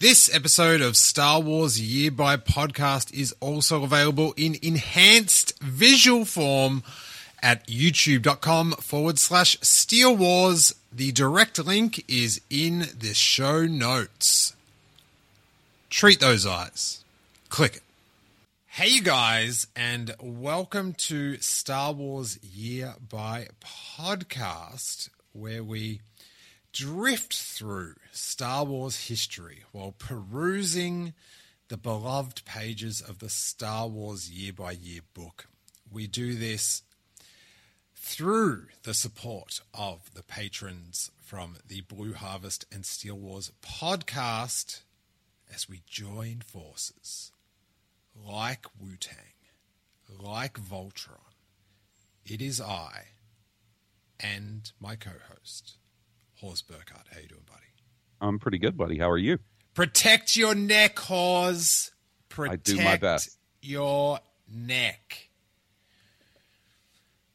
This episode of Star Wars Year by Podcast is also available in enhanced visual form at youtube.com forward slash Steele Wars. The direct link is in the show notes. Treat those eyes. Click it. Hey, you guys, and welcome to Star Wars Year by Podcast, where we drift through Star Wars history while perusing the beloved pages of the Star Wars Year by Year book. We do this through the support of the patrons from the Blue Harvest and Steele Wars podcast as we join forces. Like Wu Tang, like Voltron, it is I and my co host, Hawes Burkhardt. How you doing, buddy? I'm pretty good, buddy. How are you? Protect your neck, Hawes. Protect I do my best. your neck.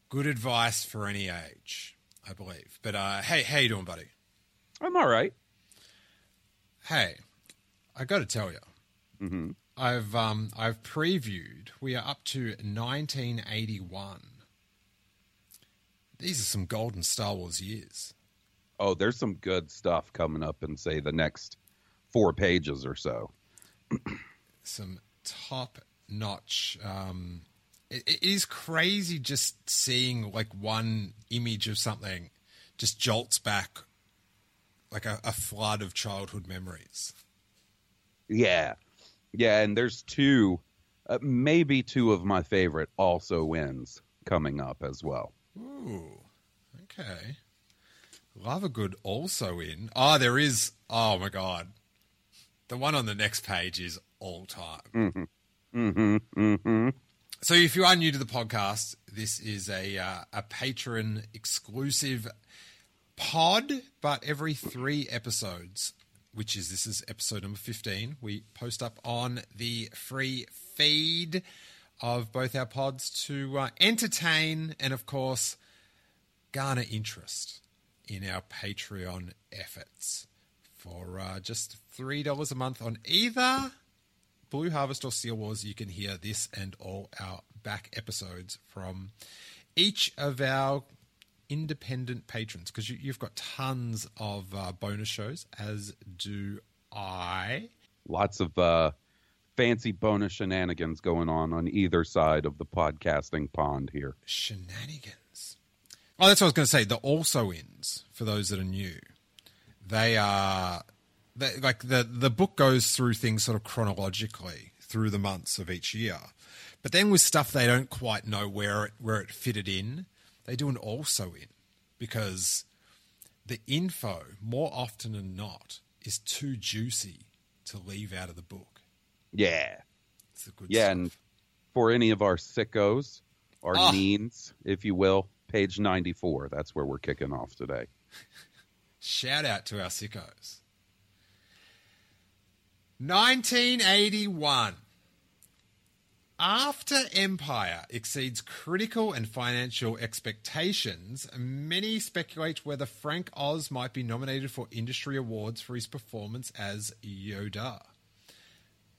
Good advice for any age, I believe. But uh, hey, how you doing, buddy? I'm all right. Hey, I got to tell you, hmm I've um, I've previewed. We are up to 1981. These are some golden Star Wars years. Oh, there's some good stuff coming up in say the next four pages or so. some top notch. Um, it, it is crazy just seeing like one image of something just jolts back like a, a flood of childhood memories. Yeah, yeah, and there's two, uh, maybe two of my favorite also ins coming up as well. Ooh, okay. Love a good also in. Oh, there is. Oh my god, the one on the next page is all time. Mm-hmm. Mm-hmm. So, if you are new to the podcast, this is a uh, a patron exclusive pod, but every three episodes, which is this is episode number fifteen, we post up on the free feed of both our pods to uh, entertain and, of course, garner interest in our Patreon efforts for uh, just three dollars a month on either Blue Harvest or Steele Wars, you can hear this and all our back episodes from each of our independent patrons because you, you've got tons of uh, bonus shows, as do I. Lots of uh, fancy bonus shenanigans going on on either side of the podcasting pond here. Shenanigans. Oh, that's what I was going to say. The also ins, for those that are new, they are they, like the the book goes through things sort of chronologically through the months of each year, but then with stuff they don't quite know where it where it fitted in, they do an also in because the info more often than not is too juicy to leave out of the book. Yeah, It's the good yeah, stuff. and for any of our sickos, our Ah. neens, if you will, page 94. That's where we're kicking off today. Shout out to our sickos. 1981. After Empire exceeds critical and financial expectations, many speculate whether Frank Oz might be nominated for industry awards for his performance as Yoda.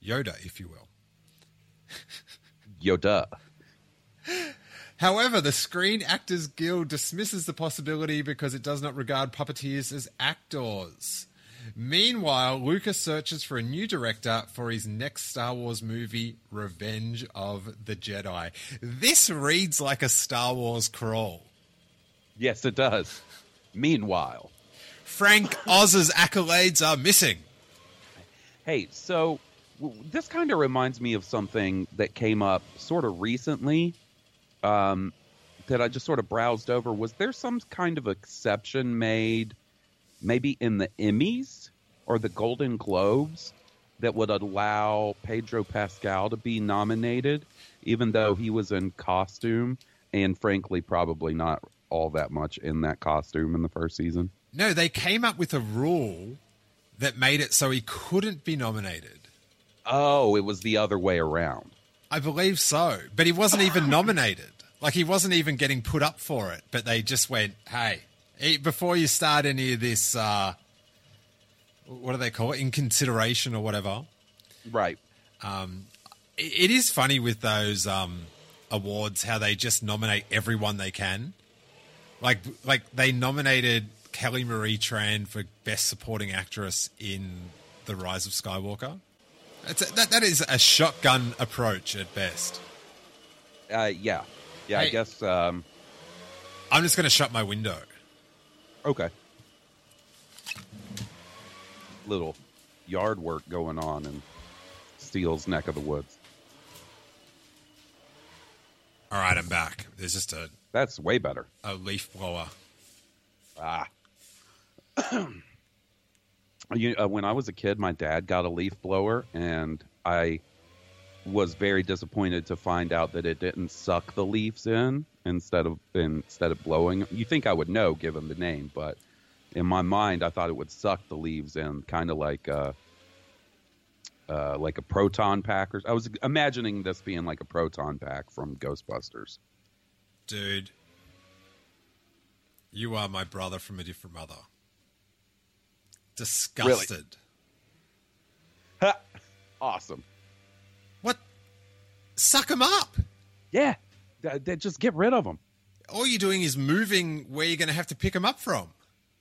Yoda, if you will. Yoda. However, the Screen Actors Guild dismisses the possibility because it does not regard puppeteers as actors. Meanwhile, Lucas searches for a new director for his next Star Wars movie, Revenge of the Jedi. This reads like a Star Wars crawl. Yes, it does. Meanwhile, Frank Oz's accolades are missing. Hey, so w- this kind of reminds me of something that came up sort of recently um, that I just sort of browsed over. Was there some kind of exception made maybe in the Emmys or the Golden Globes that would allow Pedro Pascal to be nominated, even though he was in costume and frankly probably not all that much in that costume in the first season. No, they came up with a rule that made it so he couldn't be nominated. Oh, it was the other way around. I believe so, but he wasn't even nominated. Like he wasn't even getting put up for it. But they just went, "Hey, before you start any of this, uh, what do they call it? In consideration or whatever." Right. It- it is funny with those um, awards how they just nominate everyone they can. Like, like they nominated Kelly Marie Tran for Best Supporting Actress in The Rise of Skywalker. It's a, that that is a shotgun approach at best. Uh, yeah. Yeah, I guess. Um, I'm just going to shut my window. okay. Little yard work going on in Steele's neck of the woods. All right, I'm back. There's just a, That's way better. a leaf blower. Ah. you, uh, when I was a kid, my dad got a leaf blower, and I was very disappointed to find out that it didn't suck the leaves in instead of instead of blowing. You think I would know given the name, but in my mind, I thought it would suck the leaves in, kind of like uh, uh, like a proton pack. Or, I was imagining this being like a proton pack from Ghostbusters. Dude, you are my brother from a different mother. Disgusted. Ha! Awesome. What? Suck them up. Yeah, Th- th- just get rid of them. All you're doing is moving where you're going to have to pick them up from.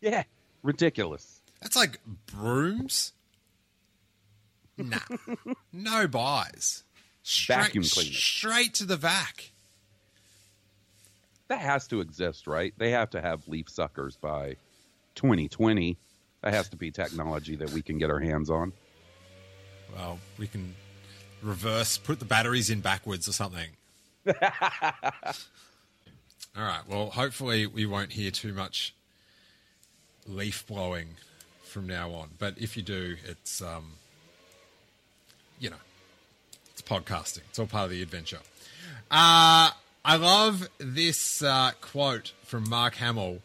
Yeah, ridiculous. That's like brooms. Nah, no buys. Straight, Vacuum cleaners. Straight to the vac. That has to exist, right? They have to have leaf suckers by 2020. That has to be technology that we can get our hands on. Well, we can reverse, put the batteries in backwards or something. All right. Well, hopefully we won't hear too much leaf blowing from now on. But if you do, it's um, you know, it's podcasting. It's all part of the adventure. Uh, I love this uh, quote from Mark Hamill.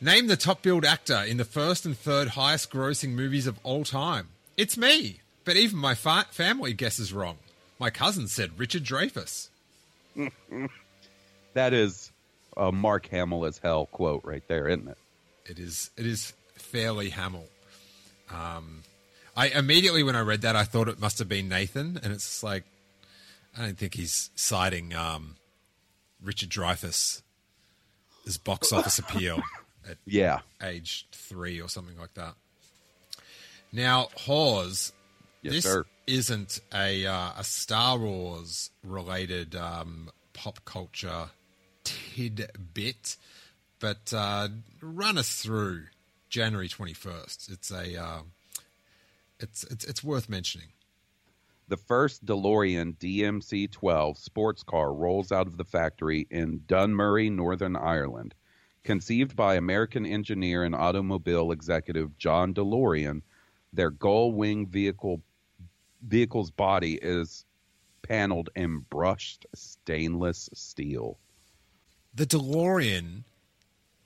Name the top billed actor in the first and third highest grossing movies of all time. It's me. But even my fa- family guesses wrong. My cousin said Richard Dreyfuss. That is a Mark Hamill as hell quote right there, isn't it? It is it is fairly Hamill. Um, I immediately when I read that I thought it must have been Nathan, and it's like I don't think he's citing um, Richard Dreyfuss as box office appeal at Yeah. age three or something like that. Now, Hawes, Yes, this sir. isn't a uh, a Star Wars related um, pop culture tidbit, but uh, run us through January twenty first. It's a uh, it's, it's it's worth mentioning. The first DeLorean DMC 12 sports car rolls out of the factory in Dunmurry, Northern Ireland. Conceived by American engineer and automobile executive John DeLorean, their gull wing vehicle vehicle's body is paneled in brushed stainless steel. The DeLorean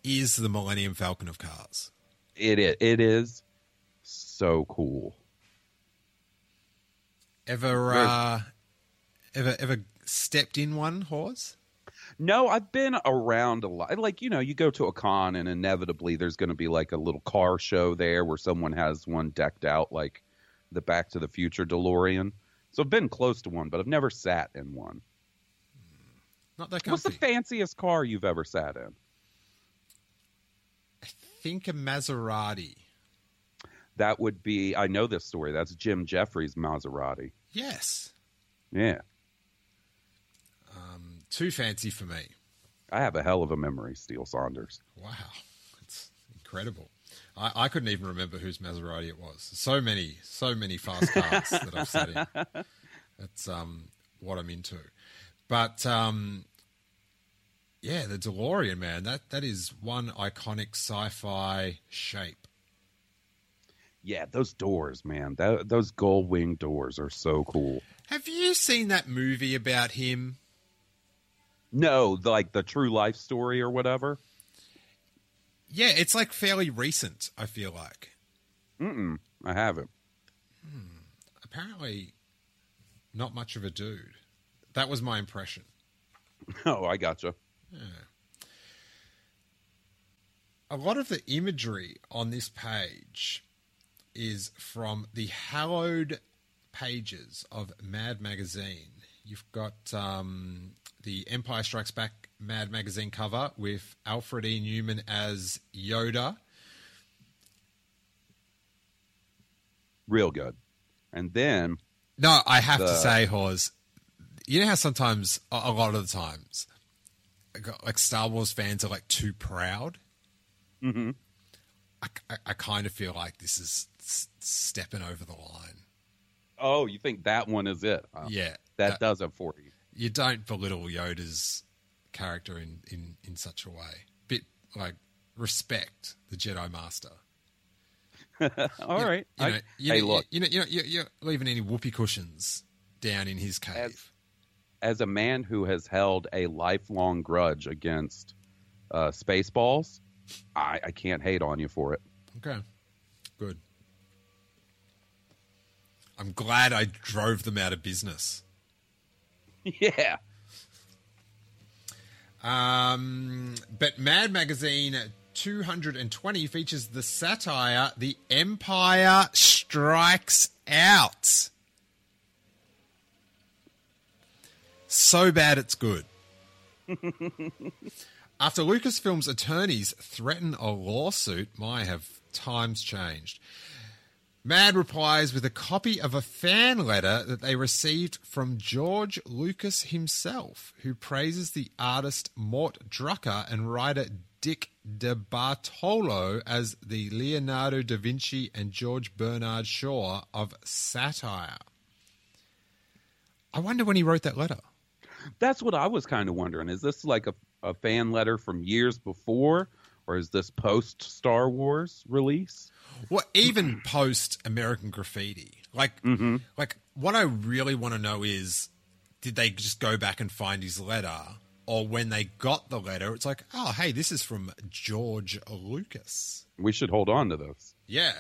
is the Millennium Falcon of cars. It is, it is so cool. Ever uh, ever ever stepped in one Hawes? No, I've been around a lot. Like, you know, you go to a con and inevitably there's going to be like a little car show there where someone has one decked out like the Back to the Future DeLorean. So I've been close to one, but I've never sat in one. Hmm. Not that kind. What's the fanciest car you've ever sat in? I think a Maserati. That would be, I know this story. That's Jim Jefferies' Maserati. Yes. Yeah. Too fancy for me. I have a hell of a memory, Steele Saunders. Wow. It's incredible. I, I couldn't even remember whose Maserati it was. So many, so many fast cars that I've sat in. That's um, what I'm into. But um, yeah, the DeLorean, man, that, that is one iconic sci fi shape. Yeah, those doors, man. That, those gull wing doors are so cool. Have you seen that movie about him? No, like the true life story or whatever. Yeah, it's like fairly recent, I feel like. Mm-mm, I haven't. Apparently, not much of a dude. That was my impression. Oh, I gotcha. A lot of the imagery on this page is from the hallowed pages of Mad Magazine. You've got um, the Empire Strikes Back Mad Magazine cover with Alfred E. Neuman as Yoda. Real good. And then, No, I have to say, Hawes, you know how sometimes, a lot of the times, like Star Wars fans are like too proud? mm-hmm. I, I, I kind of feel like this is s- stepping over the line. oh, you think that one is it? huh? Yeah. that does it for you. You don't belittle Yoda's character in, in, in such a way. Bit like respect the Jedi Master. All You- right. You I- know, you hey, know, look, you know, you know, you're, you're leaving any whoopee cushions down in his cave. As- as a man who has held a lifelong grudge against uh, Spaceballs, I, I can't hate on you for it. okay, good. I'm glad I drove them out of business. yeah. Um, but Mad Magazine 220 features the satire The Empire Strikes Out. So bad it's good. After Lucasfilm's attorneys threaten a lawsuit, my have times changed. Mad replies with a copy of a fan letter that they received from George Lucas himself, who praises the artist Mort Drucker and writer Dick DeBartolo as the Leonardo da Vinci and George Bernard Shaw of satire. I wonder when he wrote that letter. That's what I was kind of wondering. Is this like a, a fan letter from years before, or is this post Star Wars release? Well, even post American Graffiti, like, mm-hmm. like what I really want to know is, did they just go back and find his letter, or when they got the letter, it's like, oh, hey, this is from George Lucas. We should hold on to this. Yeah,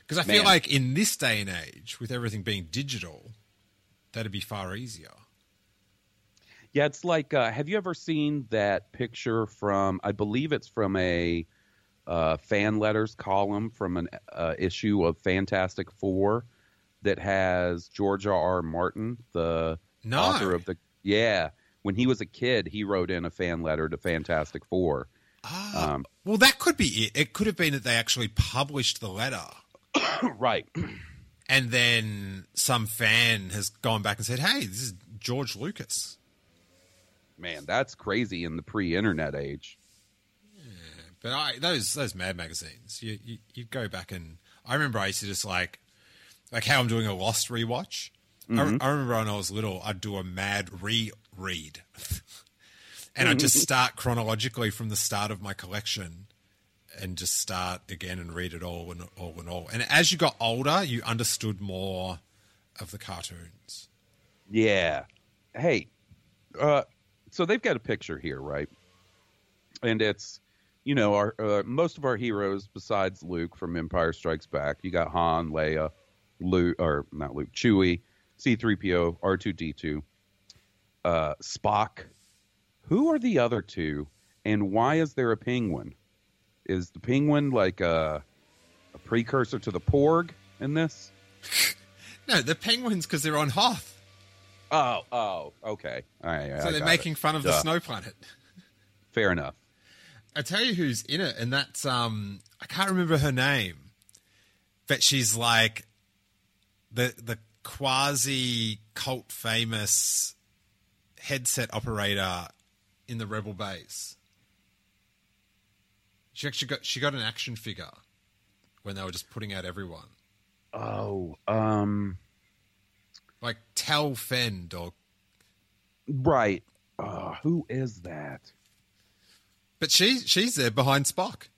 because I feel like in this day and age, with everything being digital, that'd be far easier. Yeah, it's like, uh, have you ever seen that picture from? I believe it's from a uh, fan letters column from an uh, issue of Fantastic Four that has George R. R. Martin, the No. author of the. Yeah, when he was a kid, he wrote in a fan letter to Fantastic Four. Ah, Um, well, that could be it. It could have been that they actually published the letter. right. And then some fan has gone back and said, "Hey, this is George Lucas." Man, that's crazy in the pre-internet age. Yeah, But I those those Mad magazines, you, you you go back and I remember I used to just like like how I'm doing a Lost rewatch. I, I remember when I was little, I'd do a Mad reread, and I'd just start chronologically from the start of my collection, and just start again and read it all and all and all. And as you got older, you understood more of the cartoons. Yeah. Hey, uh, so they've got a picture here, right? And it's, you know, our uh, most of our heroes besides Luke from Empire Strikes Back. You got Han, Leia, Luke, or not Luke, Chewie, C-3PO, R2D2, uh, Spock. Who are the other two, and why is there a penguin? Is the penguin like a, a precursor to the Porg in this? No, the penguins because they're on Hoth, Oh, oh, okay. All right. so I they're making it. fun of the snow planet. Fair enough. I tell you who's in it, and that's um I can't remember her name, but she's like the the quasi cult famous headset operator in the Rebel base. She actually got she got an action figure when they were just putting out everyone, Oh, um, like Tal Fend or. right. Uh, who is that? But she she's there behind Spock.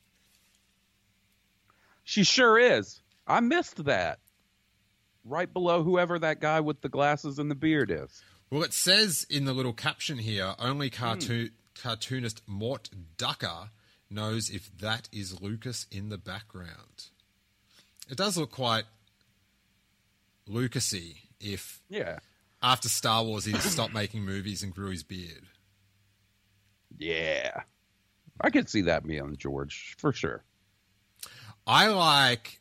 She sure is. I missed that. Right below whoever that guy with the glasses and the beard is. Well, it says in the little caption here only cartoon, cartoonist Mort Drucker knows if that is Lucas in the background. It does look quite Lucasy if Yeah. after Star Wars he stopped making movies and grew his beard. Yeah. I could see that being George for sure. I like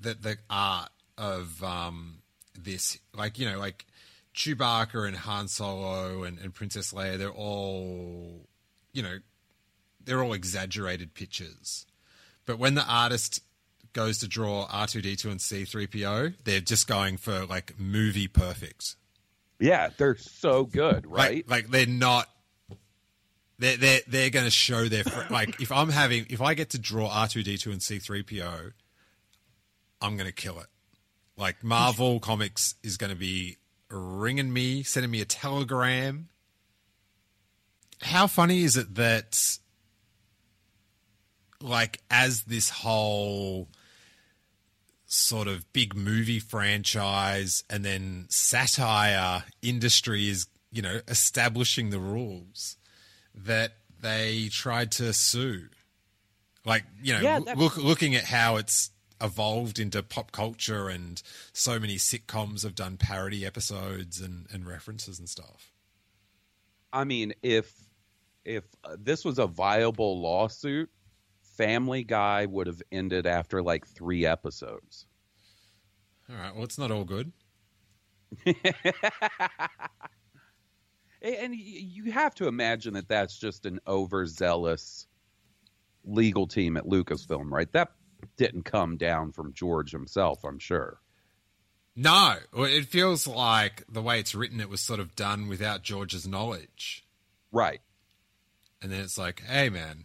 that the art of um, this, like you know, like Chewbacca and Han Solo and, and Princess Leia. They're all, you know, they're all exaggerated pictures. But when the artist goes to draw R two D two and C three PO, they're just going for like movie perfect. Yeah, they're so good, right? Like, like they're not. They're they're they're going to show their fr- like if I'm having if I get to draw R two D two and C three PO, I'm going to kill it. Like Marvel Comics is going to be ringing me, sending me a telegram. How funny is it that, like, as this whole sort of big movie franchise and then satire industry is, you know, establishing the rules that they tried to sue. Like, you know, Yeah, that- look, looking at how it's evolved into pop culture and so many sitcoms have done parody episodes and, and references and stuff. I mean, if if uh, this was a viable lawsuit, Family Guy would have ended after like three episodes. All right. Well, it's not all good. And you have to imagine that that's just an overzealous legal team at Lucasfilm, right? That didn't come down from George himself, I'm sure. No, it feels like the way it's written, it was sort of done without George's knowledge. Right. And then it's like, hey, man,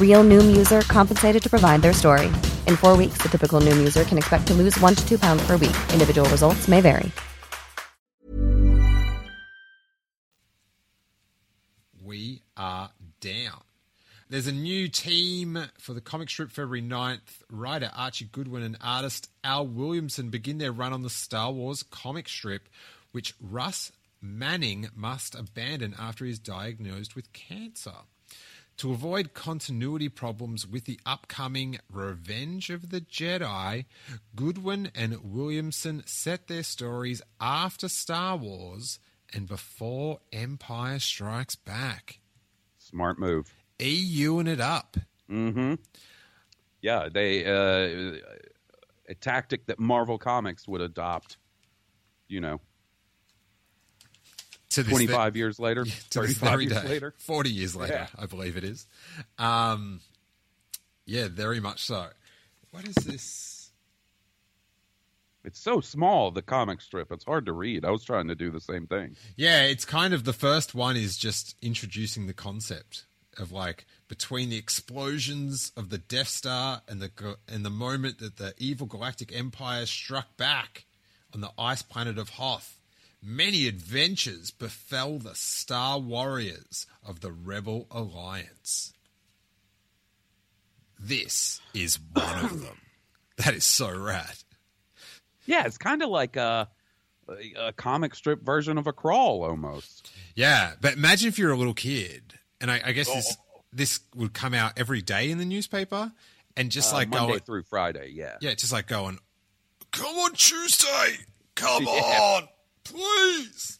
Real Noom user compensated to provide their story. In four weeks, the typical Noom user can expect to lose one to two pounds per week. Individual results may vary. We are down. There's a new team for the comic strip February 9th. Writer Archie Goodwin and artist Al Williamson begin their run on the Star Wars comic strip, which Russ Manning must abandon after he's diagnosed with cancer. To avoid continuity problems with the upcoming Revenge of the Jedi, Goodwin and Williamson set their stories after Star Wars and before Empire Strikes Back. Smart move. EUing it up. Mm-hmm. Yeah, they uh, a tactic that Marvel Comics would adopt. You know, To this twenty five years later, to this thirty five very years day, later. 40 years later, Yeah. I believe it is. Um, yeah, very much so. What is this? It's so small, the comic strip. It's hard to read. I was trying to do the same thing. Yeah, it's kind of the first one is just introducing the concept of like between the explosions of the Death Star and the and the moment that the evil galactic empire struck back on the ice planet of Hoth, many adventures befell the Star Warriors of the Rebel Alliance. This is one of them. That is so rad. Yeah, it's kind of like a, a comic strip version of a crawl almost. Yeah, but imagine if you're a little kid, and I, I guess this this would come out every day in the newspaper, and just Uh, like Monday going, through Friday. Yeah. yeah, just like going, come on Tuesday, come Yeah. on, please.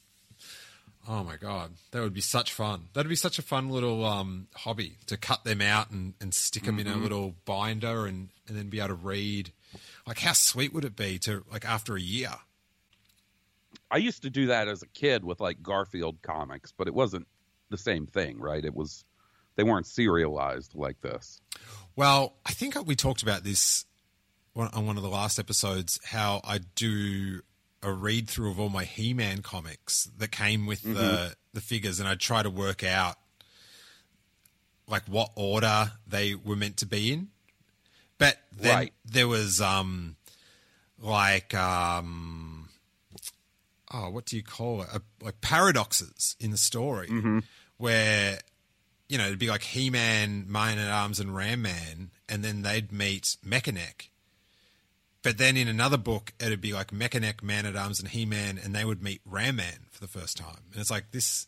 Oh my god, that would be such fun. That'd be such a fun little um, hobby to cut them out and, and stick them in Mm-hmm. a little binder and, and then be able to read. Like, how sweet would it be to like after a year? I used to do that as a kid with like Garfield comics, but it wasn't the same thing, right? It was they weren't serialized like this. Well, I think we talked about this on one of the last episodes how I do a read through of all my He Man comics that came with the the figures, and I'd try to work out like what order they were meant to be in. But then Right. there was um like um oh what do you call it uh, like paradoxes in the story where you know it'd be like He-Man, Man at Arms, and Ram Man, and then they'd meet Mechanic. But then in another book, it'd be like Mechanic, Man at Arms, and He Man, and they would meet Ram Man for the first time. And it's like this.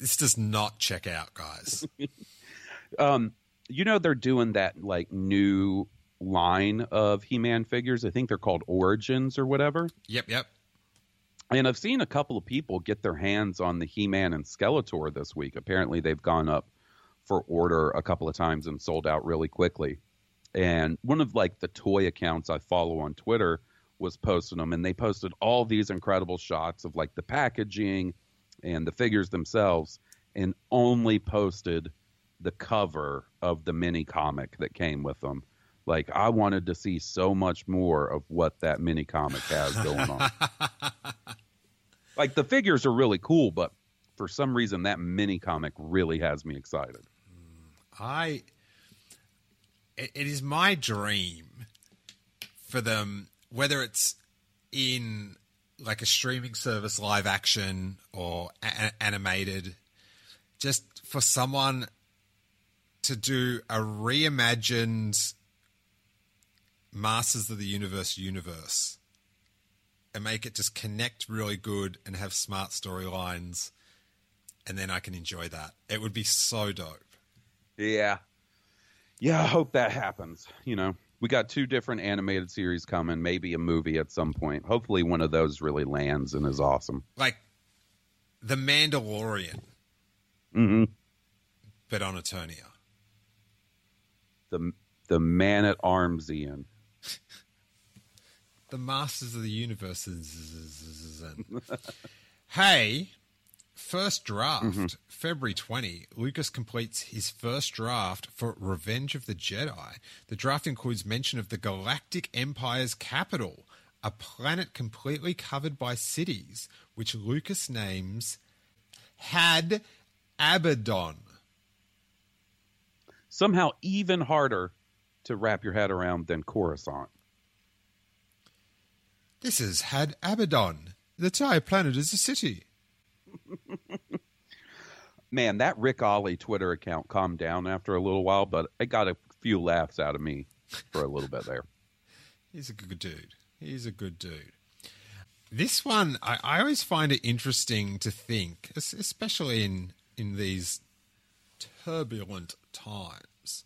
This does not check out, guys. um, You know they're doing that like new line of He-Man figures. I think they're called Origins or whatever. yep, yep. And I've seen a couple of people get their hands on the He-Man and Skeletor this week. Apparently, they've gone up for order a couple of times and sold out really quickly. And one of like the toy accounts I follow on Twitter was posting them, and they posted all these incredible shots of like the packaging and the figures themselves, and only posted the cover of the mini comic that came with them. Like I wanted to see so much more of what that mini comic has going on. like the figures are really cool, but for some reason that mini comic really has me excited. I. It, it is my dream for them, whether it's in like a streaming service, live action or a- animated, just for someone to do a reimagined Masters of the Universe universe and make it just connect really good and have smart storylines, and then I can enjoy that. It would be so dope. Yeah. Yeah, I hope that happens. You know, we got two different animated series coming, maybe a movie at some point. Hopefully one of those really lands and is awesome. like the Mandalorian, mm-hmm. but on Eternia. The the man at arms Ian. The Masters of the Universe. hey, first draft, mm-hmm. February 20. Lucas completes his first draft for Revenge of the Jedi. The draft includes mention of the Galactic Empire's capital, a planet completely covered by cities, which Lucas names Had Abbadon. Somehow even harder to wrap your head around than Coruscant. This is Had Abbadon. The entire planet is a city. Man, that Ric Olié Twitter account calmed down after a little while, but it got a few laughs out of me for a little bit there. He's a good dude. He's a good dude. This one, I, I always find it interesting to think, especially in in these turbulent times,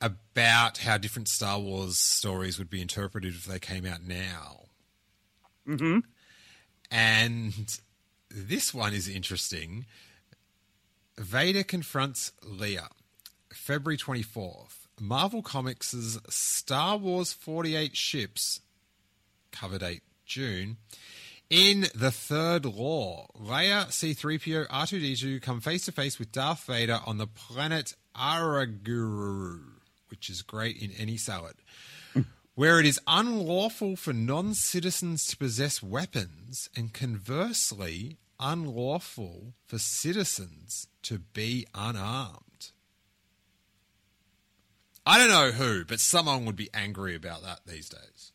about how different Star Wars stories would be interpreted if they came out now. Mm-hmm. And this one is interesting. Vader confronts Leia. February 24th. Marvel Comics' Star Wars 48 ships, cover date June. In the third law, Leia, C3PO, R2D2 come face to face with Darth Vader on the planet Araguru, which is great in any salad, where it is unlawful for non citizens to possess weapons, and conversely, unlawful for citizens to be unarmed. I don't know who, but someone would be angry about that these days.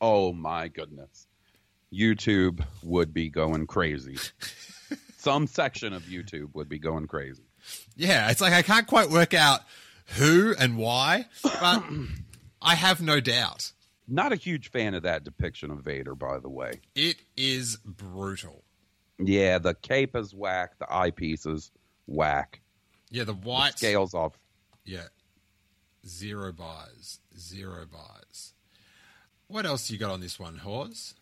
Oh my goodness. YouTube would be going crazy. Some section of YouTube would be going crazy. Yeah, it's like I can't quite work out who and why, but I have no doubt. Not a huge fan of that depiction of Vader, by the way. It is brutal. Yeah, the cape is whack, the eyepieces whack. Yeah, the The white scales off. Yeah, zero buys, zero buys. What else you got on this one, Hawes?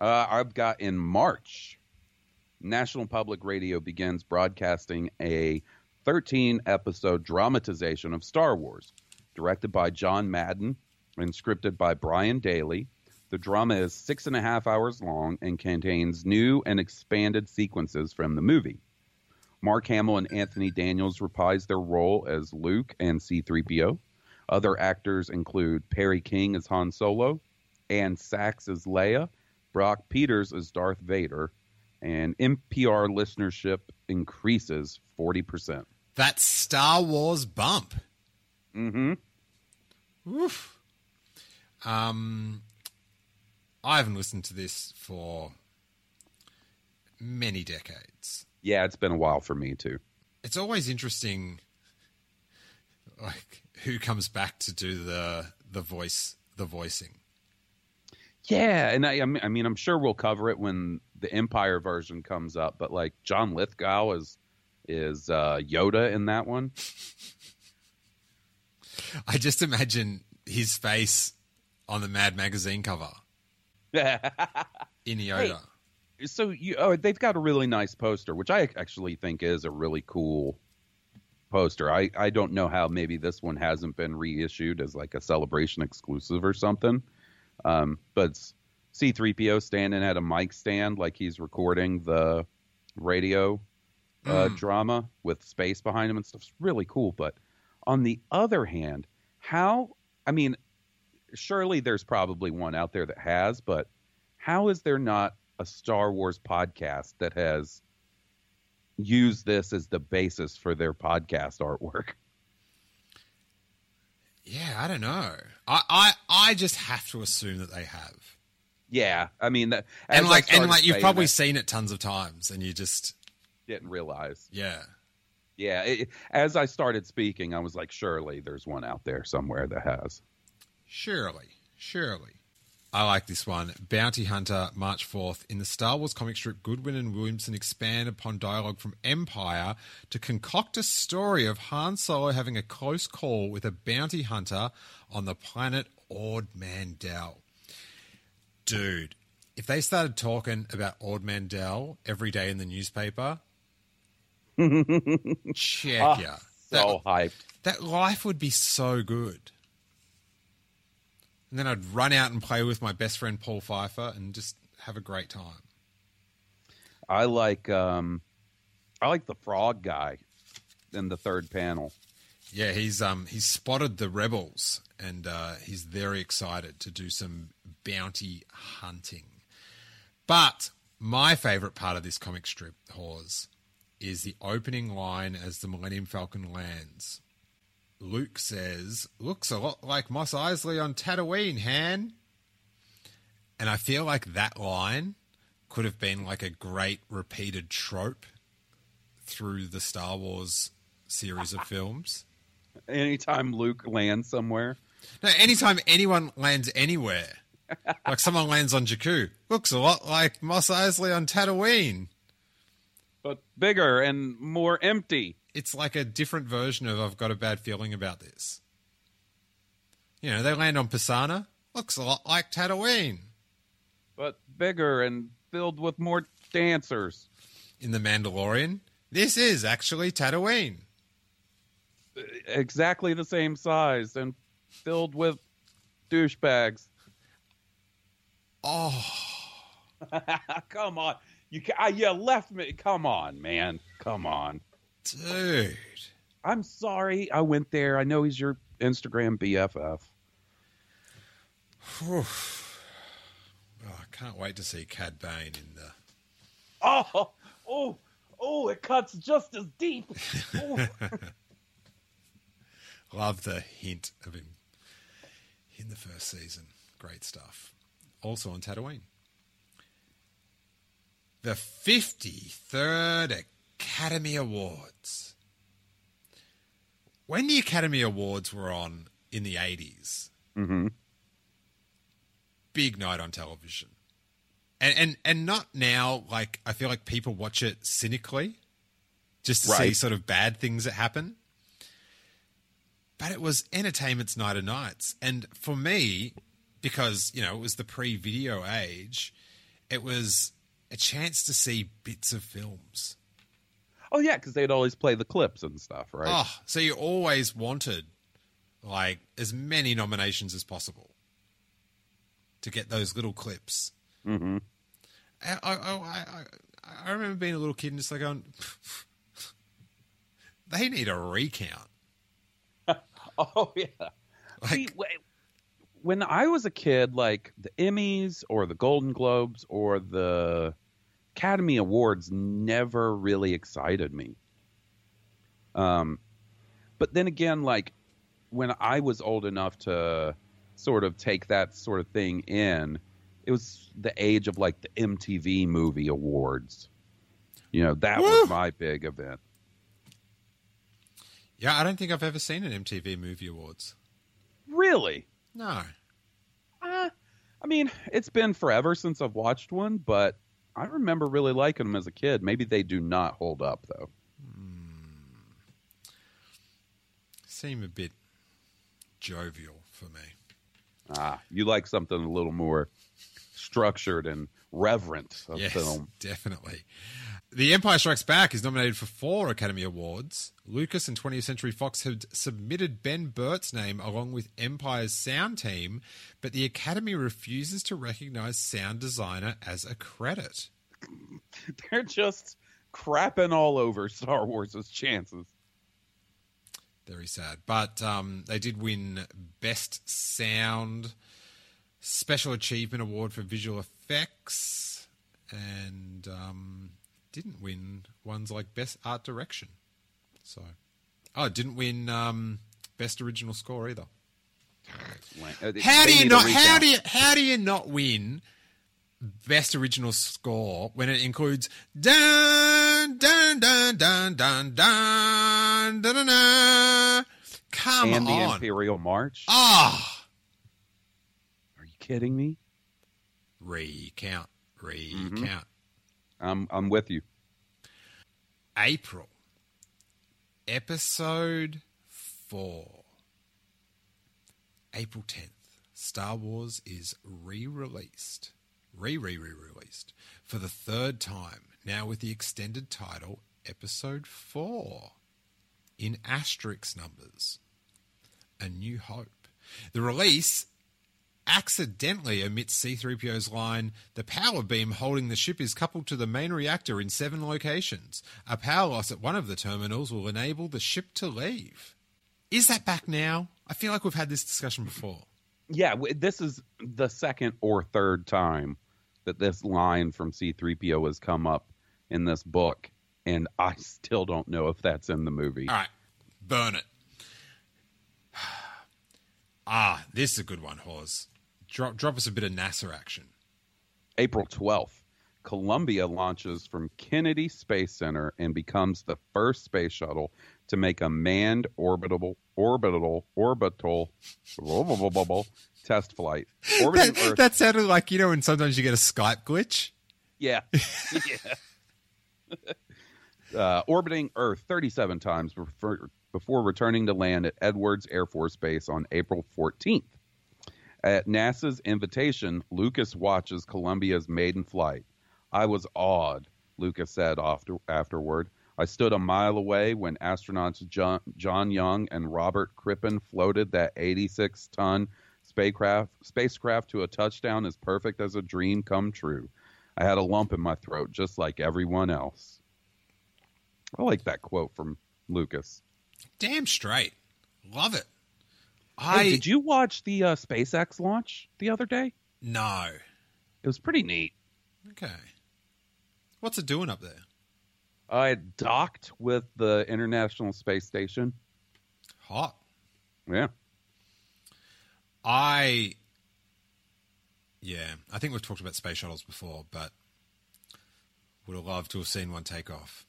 Uh, I've got in March, National Public Radio begins broadcasting a 13 episode dramatization of Star Wars, directed by John Madden and scripted by Brian Daly. The drama is six and a half hours long and contains new and expanded sequences from the movie. Mark Hamill and Anthony Daniels reprise their role as Luke and C3PO. Other actors include Perry King as Han Solo, Ann Sachs as Leia, Brock Peters as Darth Vader, and NPR listenership increases 40%. That Star Wars bump. Mm-hmm. Oof. Um, I haven't listened to this for many decades. Yeah, it's been a while for me too. It's always interesting, like who comes back to do the the voice, the voicing. Yeah, and I, I mean- I mean, I'm sure we'll cover it when the Empire version comes up. But like John Lithgow is is uh, Yoda in that one. I just imagine his face on the Mad magazine cover in Yoda. so you oh they've got a really nice poster which i actually think is a really cool poster i i don't know how maybe this one hasn't been reissued as like a celebration exclusive or something um but c3po standing at a mic stand like he's recording the radio uh, drama with space behind him and stuff. It's really cool but on the other hand how i mean surely there's probably one out there that has but how is there not a Star Wars podcast that has used this as the basis for their podcast artwork? Yeah, I don't know. I, I, I just have to assume that they have. Yeah, I mean, that, And like, and like, you've probably that, seen it tons of times, and you just, didn't realize. yeah. Yeah, it, as I started speaking, I was like, surely there's one out there somewhere that has. Surely, surely. I like this one. Bounty Hunter, March 4th. In the Star Wars comic strip, Goodwin and Williamson expand upon dialogue from Empire to concoct a story of Han Solo having a close call with a bounty hunter on the planet Ord Mantell. Dude, if they started talking about Ord Mantell every day in the newspaper, check ya. Ah, that- So hyped. that life would be so good. And then I'd run out and play with my best friend Paul Pfeiffer and just have a great time. I like um, I like the frog guy in the third panel. Yeah, he's um he's spotted the rebels and uh, he's very excited to do some bounty hunting. But my favorite part of this comic strip, Hawes, is the opening line as the Millennium Falcon lands. Luke says, "Looks a lot like Mos Eisley on Tatooine, Han." And I feel like that line could have been like a great repeated trope through the Star Wars series of films. Anytime Luke lands somewhere, No, anytime anyone lands anywhere, like someone lands on Jakku, looks a lot like Mos Eisley on Tatooine. but bigger and more empty. It's like a different version of I've got a bad feeling about this. You know, they land on Pasaana, looks a lot like Tatooine. but bigger and filled with more dancers. In The Mandalorian, this is actually Tatooine. Uh, exactly the same size and filled with douchebags. Oh, Come on. You ca- uh, you left me. Come on, man. Come on. Dude. I'm sorry I went there. I know he's your Instagram BFF. Whew. Oh, I can't wait to see Cad Bane in the. Oh, oh, oh, it cuts just as deep. Oh. Love the hint of him in the first season. Great stuff. Also on Tatooine. The 53rd Academy Awards. When the Academy Awards were on in the 80s, hmm big night on television. And, and and not now like I feel like people watch it cynically just to see sort of bad things that happen. But it was entertainment's night of nights. And for me, because, you know, it was the pre video age, it was a chance to see bits of films. Oh yeah, because they'd always play the clips and stuff, right? Oh, so you always wanted like as many nominations as possible to get those little clips. Mm-hmm. I, I, I, I, remember being a little kid and just like going, they need a recount. Oh yeah. See, Like, wh- when I was a kid, like the Emmys or the Golden Globes or the Academy Awards never really excited me. Um, but then again, like when I was old enough to sort of take that sort of thing in, it was the age of like the MTV Movie Awards. You know, that Woo! was my big event. yeah, I don't think I've ever seen an MTV Movie Awards. Really? No. Uh, I mean, it's been forever since I've watched one, but I remember really liking them as a kid. Maybe they do not hold up though. Seem a bit jovial for me. Ah, you like something a little more structured and reverent of yes, film. definitely. The Empire Strikes Back is nominated for four Academy Awards. Lucas and 20th Century Fox had submitted Ben Burtt's name along with Empire's sound team, but the Academy refuses to recognize sound designer as a credit. They're just crapping all over Star Wars' chances. Very sad. But um, they did win Best Sound, Special Achievement Award for Visual Effects, and um, didn't win ones like Best Art Direction. So, oh, it didn't win um, Best Original Score either. Uh, How do you not? How do you? How do you not win best original score when it includes dun dun dun dun dun dun dun dun? dun. Come and the! Imperial March? Ah, Are you kidding me? recount, recount. Mm-hmm. I'm I'm with you. April, episode four. April 10th, Star Wars is re released, re re re released for the third time, now with the extended title Episode 4 in asterisk numbers. A New Hope. The release accidentally omits C3PO's line, the power beam holding the ship is coupled to the main reactor in seven locations. A power loss at one of the terminals will enable the ship to leave. Is that back now? I feel like we've had this discussion before. Yeah, this is the second or third time that this line from C3PO has come up in this book, and I still don't know if that's in the movie. All right, burn it. Ah, this is a good one, Hawes. Drop, drop us a bit of NASA action. April 12th, Columbia launches from Kennedy Space Center and becomes the first space shuttle to make a manned orbital orbital orbital test flight. That, Earth. that sounded like, you know, when sometimes you get a Skype glitch? Yeah. yeah. uh, orbiting Earth 37 times before, before returning to land at Edwards Air Force Base on April 14th. At NASA's invitation, Lucas watches Columbia's maiden flight. I was awed, Lucas said after, afterward. I stood a mile away when astronauts John, John Young and Robert Crippen floated that 86 ton spacecraft, spacecraft to a touchdown as perfect as a dream come true. I had a lump in my throat just like everyone else. I like that quote from Lucas. Damn straight. Love it. Hey, did you watch the uh, SpaceX launch the other day? No. It was pretty neat. Okay. What's it doing up there? I docked with the International Space Station. Hot. Yeah. I yeah, I think we've talked about space shuttles before, but would have loved to have seen one take off.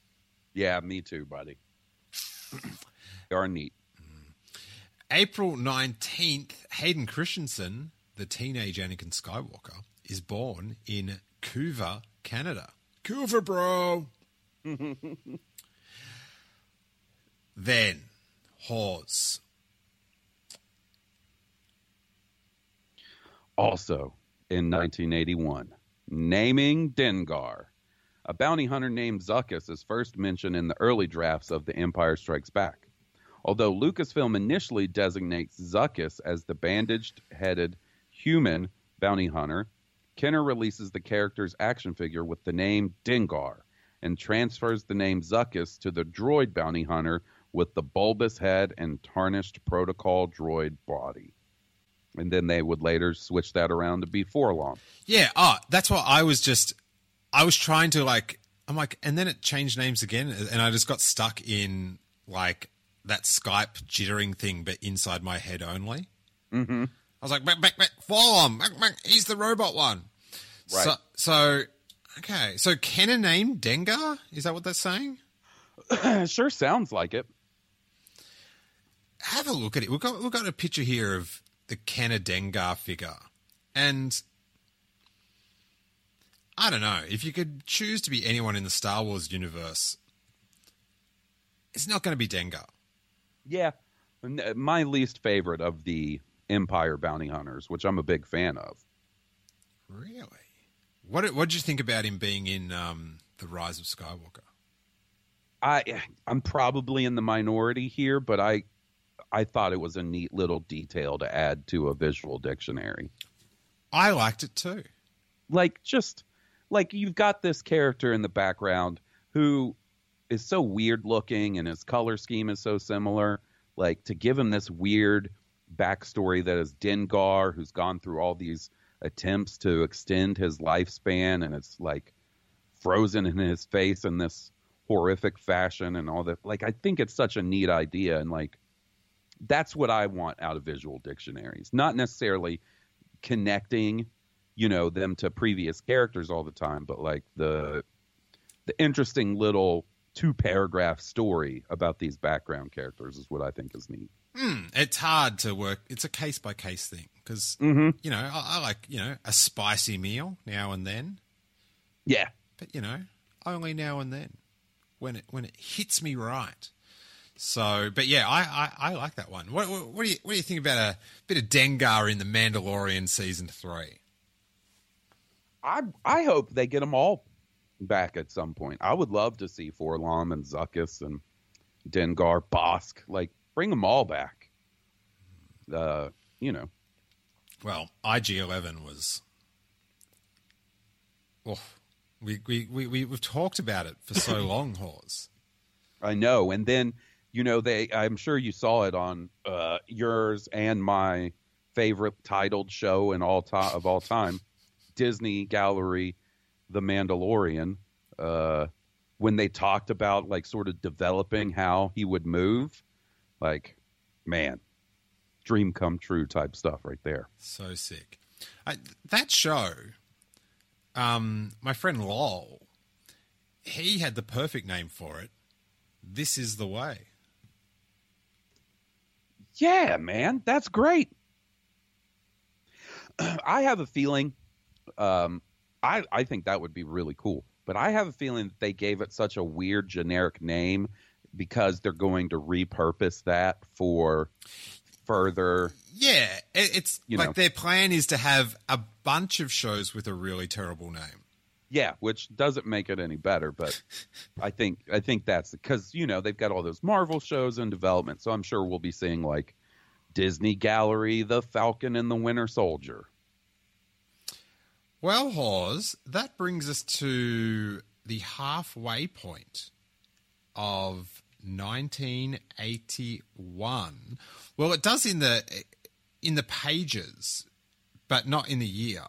Yeah, me too, buddy. they are neat. April 19th, Hayden Christensen, the teenage Anakin Skywalker, is born in Couva, Canada. Couva, bro. then, Hawes. Also, in 1981, naming Dengar. A bounty hunter named Zuckuss is first mentioned in the early drafts of The Empire Strikes Back. Although Lucasfilm initially designates Zuckuss as the bandaged headed human bounty hunter, Kenner releases the character's action figure with the name Dengar and transfers the name Zuckuss to the droid bounty hunter with the bulbous head and tarnished protocol droid body. and then they would later switch that around to be 4-LOM. Yeah, oh, that's what I was just I was trying to like I'm like and then it changed names again and I just got stuck in like that Skype jittering thing but inside my head only. Mm-hmm. I was like, back, back, back, 4-LOM, back, back, he's the robot one. Right. So, so okay, so Kenner name Dengar? Is that what they're saying? sure sounds like it. have a look at it. We've got we've got a picture here of the Kenner Dengar figure, and I don't know if you could choose to be anyone in the Star Wars universe. It's not going to be Dengar. Yeah, my least favorite of the Empire bounty hunters, which I'm a big fan of. Really? What what did you think about him being in um, the Rise of Skywalker? I I'm probably in the minority here, but I I thought it was a neat little detail to add to a visual dictionary. I liked it too. Like just like you've got this character in the background who is so weird looking and his color scheme is so similar. Like to give him this weird backstory that is Dengar, who's gone through all these attempts to extend his lifespan, and it's like frozen in his face in this horrific fashion and all that. Like, I think it's such a neat idea, and like that's what I want out of visual dictionaries, not necessarily connecting, you know, them to previous characters all the time, but like the the interesting little two paragraph story about these background characters is what I think is neat. It's hard to work. It's a case by case thing because Mm-hmm. you know I, I like you know a spicy meal now and then, Yeah, but you know only now and then when it when it hits me right. So, but yeah, I, I, I like that one. What, what, what do you what do you think about a bit of Dengar in the Mandalorian season three? I I hope they get them all back at some point. I would love to see 4-LOM and Zuckuss and Dengar, Bossk, like bring them all back. Uh, you know, Well, IG Eleven was. Oh, we we we we we've talked about it for so long, Hawes. I know. And then, you know, they I'm sure you saw it on uh, yours and my favorite titled show in all time of all time, Disney Gallery, The Mandalorian. Uh, when they talked about like sort of developing how he would move, like, man, dream come true type stuff right there. So sick. I, that show, um, my friend Lowell, he had the perfect name for it. This is the way. Yeah, man, that's great. I have a feeling, um, I I think that would be really cool. But I have a feeling that they gave it such a weird generic name because they're going to repurpose that for further. Yeah, it, it's like know. their plan is to have a bunch of shows with a really terrible name. Yeah, which doesn't make it any better, but I think I think that's because you know they've got all those Marvel shows in development, so I'm sure we'll be seeing like Disney Gallery, The Falcon and the Winter Soldier. Well, Hawes, that brings us to the halfway point of 1981. Well, it does in the in the pages, but not in the year.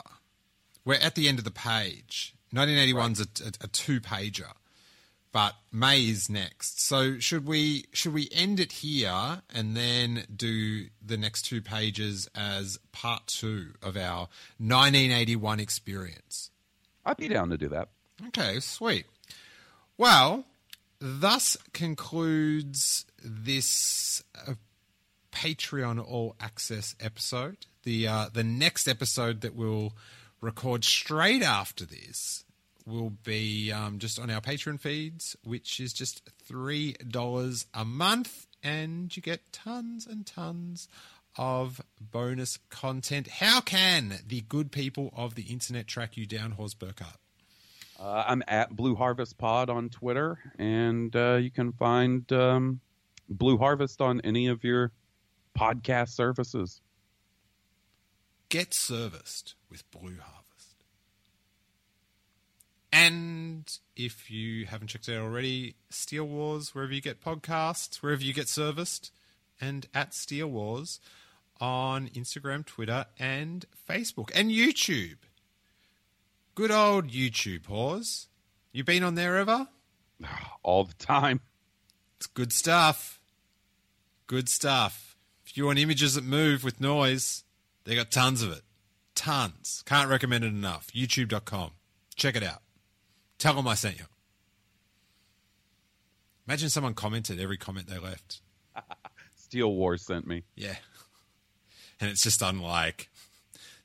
We're at the end of the page. 1981's a, a, a two pager, but May is next. So should we should we end it here and then do the next two pages as part two of our 1981 experience? I'd be down to do that. Okay, sweet. Well, thus concludes this uh, Patreon All Access episode. The uh, the next episode that we'll record straight after this will be um, just on our Patreon feeds, which is just three dollars a month, and you get tons and tons of bonus content. How can the good people of the internet track you down, Hawes Burkhardt? Uh, I'm at Blue Harvest Pod on Twitter, and uh, you can find um, Blue Harvest on any of your podcast services. get serviced with Blue Harvest. And if you haven't checked it out already, Steele Wars, wherever you get podcasts, wherever you get serviced, and at Steele Wars on Instagram, Twitter, and Facebook, and YouTube. Good old YouTube, Hawes. You been on there ever? All the time. It's good stuff. Good stuff. If you want images that move with noise, they got tons of it. Tons. Can't recommend it enough. YouTube.com. Check it out. Tell them I sent you. Imagine someone commented every comment they left. Steele Wars sent me. Yeah. And it's just unlike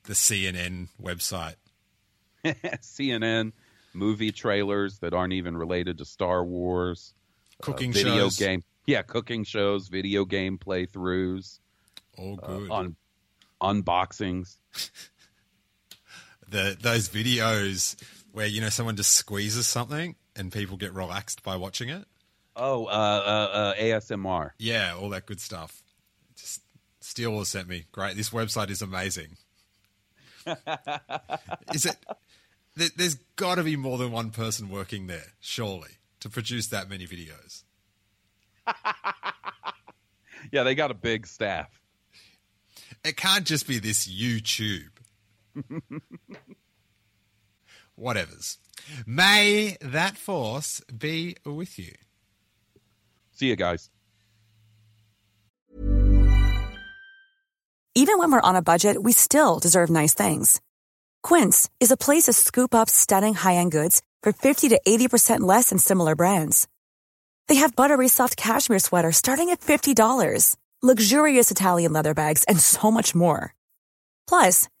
the CNN website. CNN movie trailers that aren't even related to Star Wars. Cooking uh, video shows. game. Yeah, cooking shows, video game playthroughs, All uh, good. on unboxings. the those videos where you know someone just squeezes something and people get relaxed by watching it. Oh, uh, uh, uh, ASMR. Yeah, all that good stuff. Just Steel has sent me. Great. This website is amazing. is it? there- There's got to be more than one person working there, surely, to produce that many videos. Yeah, they got a big staff. It can't just be this YouTube. Whatevers. May that force be with you. See you guys. Even when we're on a budget, we still deserve nice things. Quince is a place to scoop up stunning high-end goods for 50 to 80% less than similar brands. They have buttery soft cashmere sweaters starting at $50, luxurious Italian leather bags, and so much more. Plus,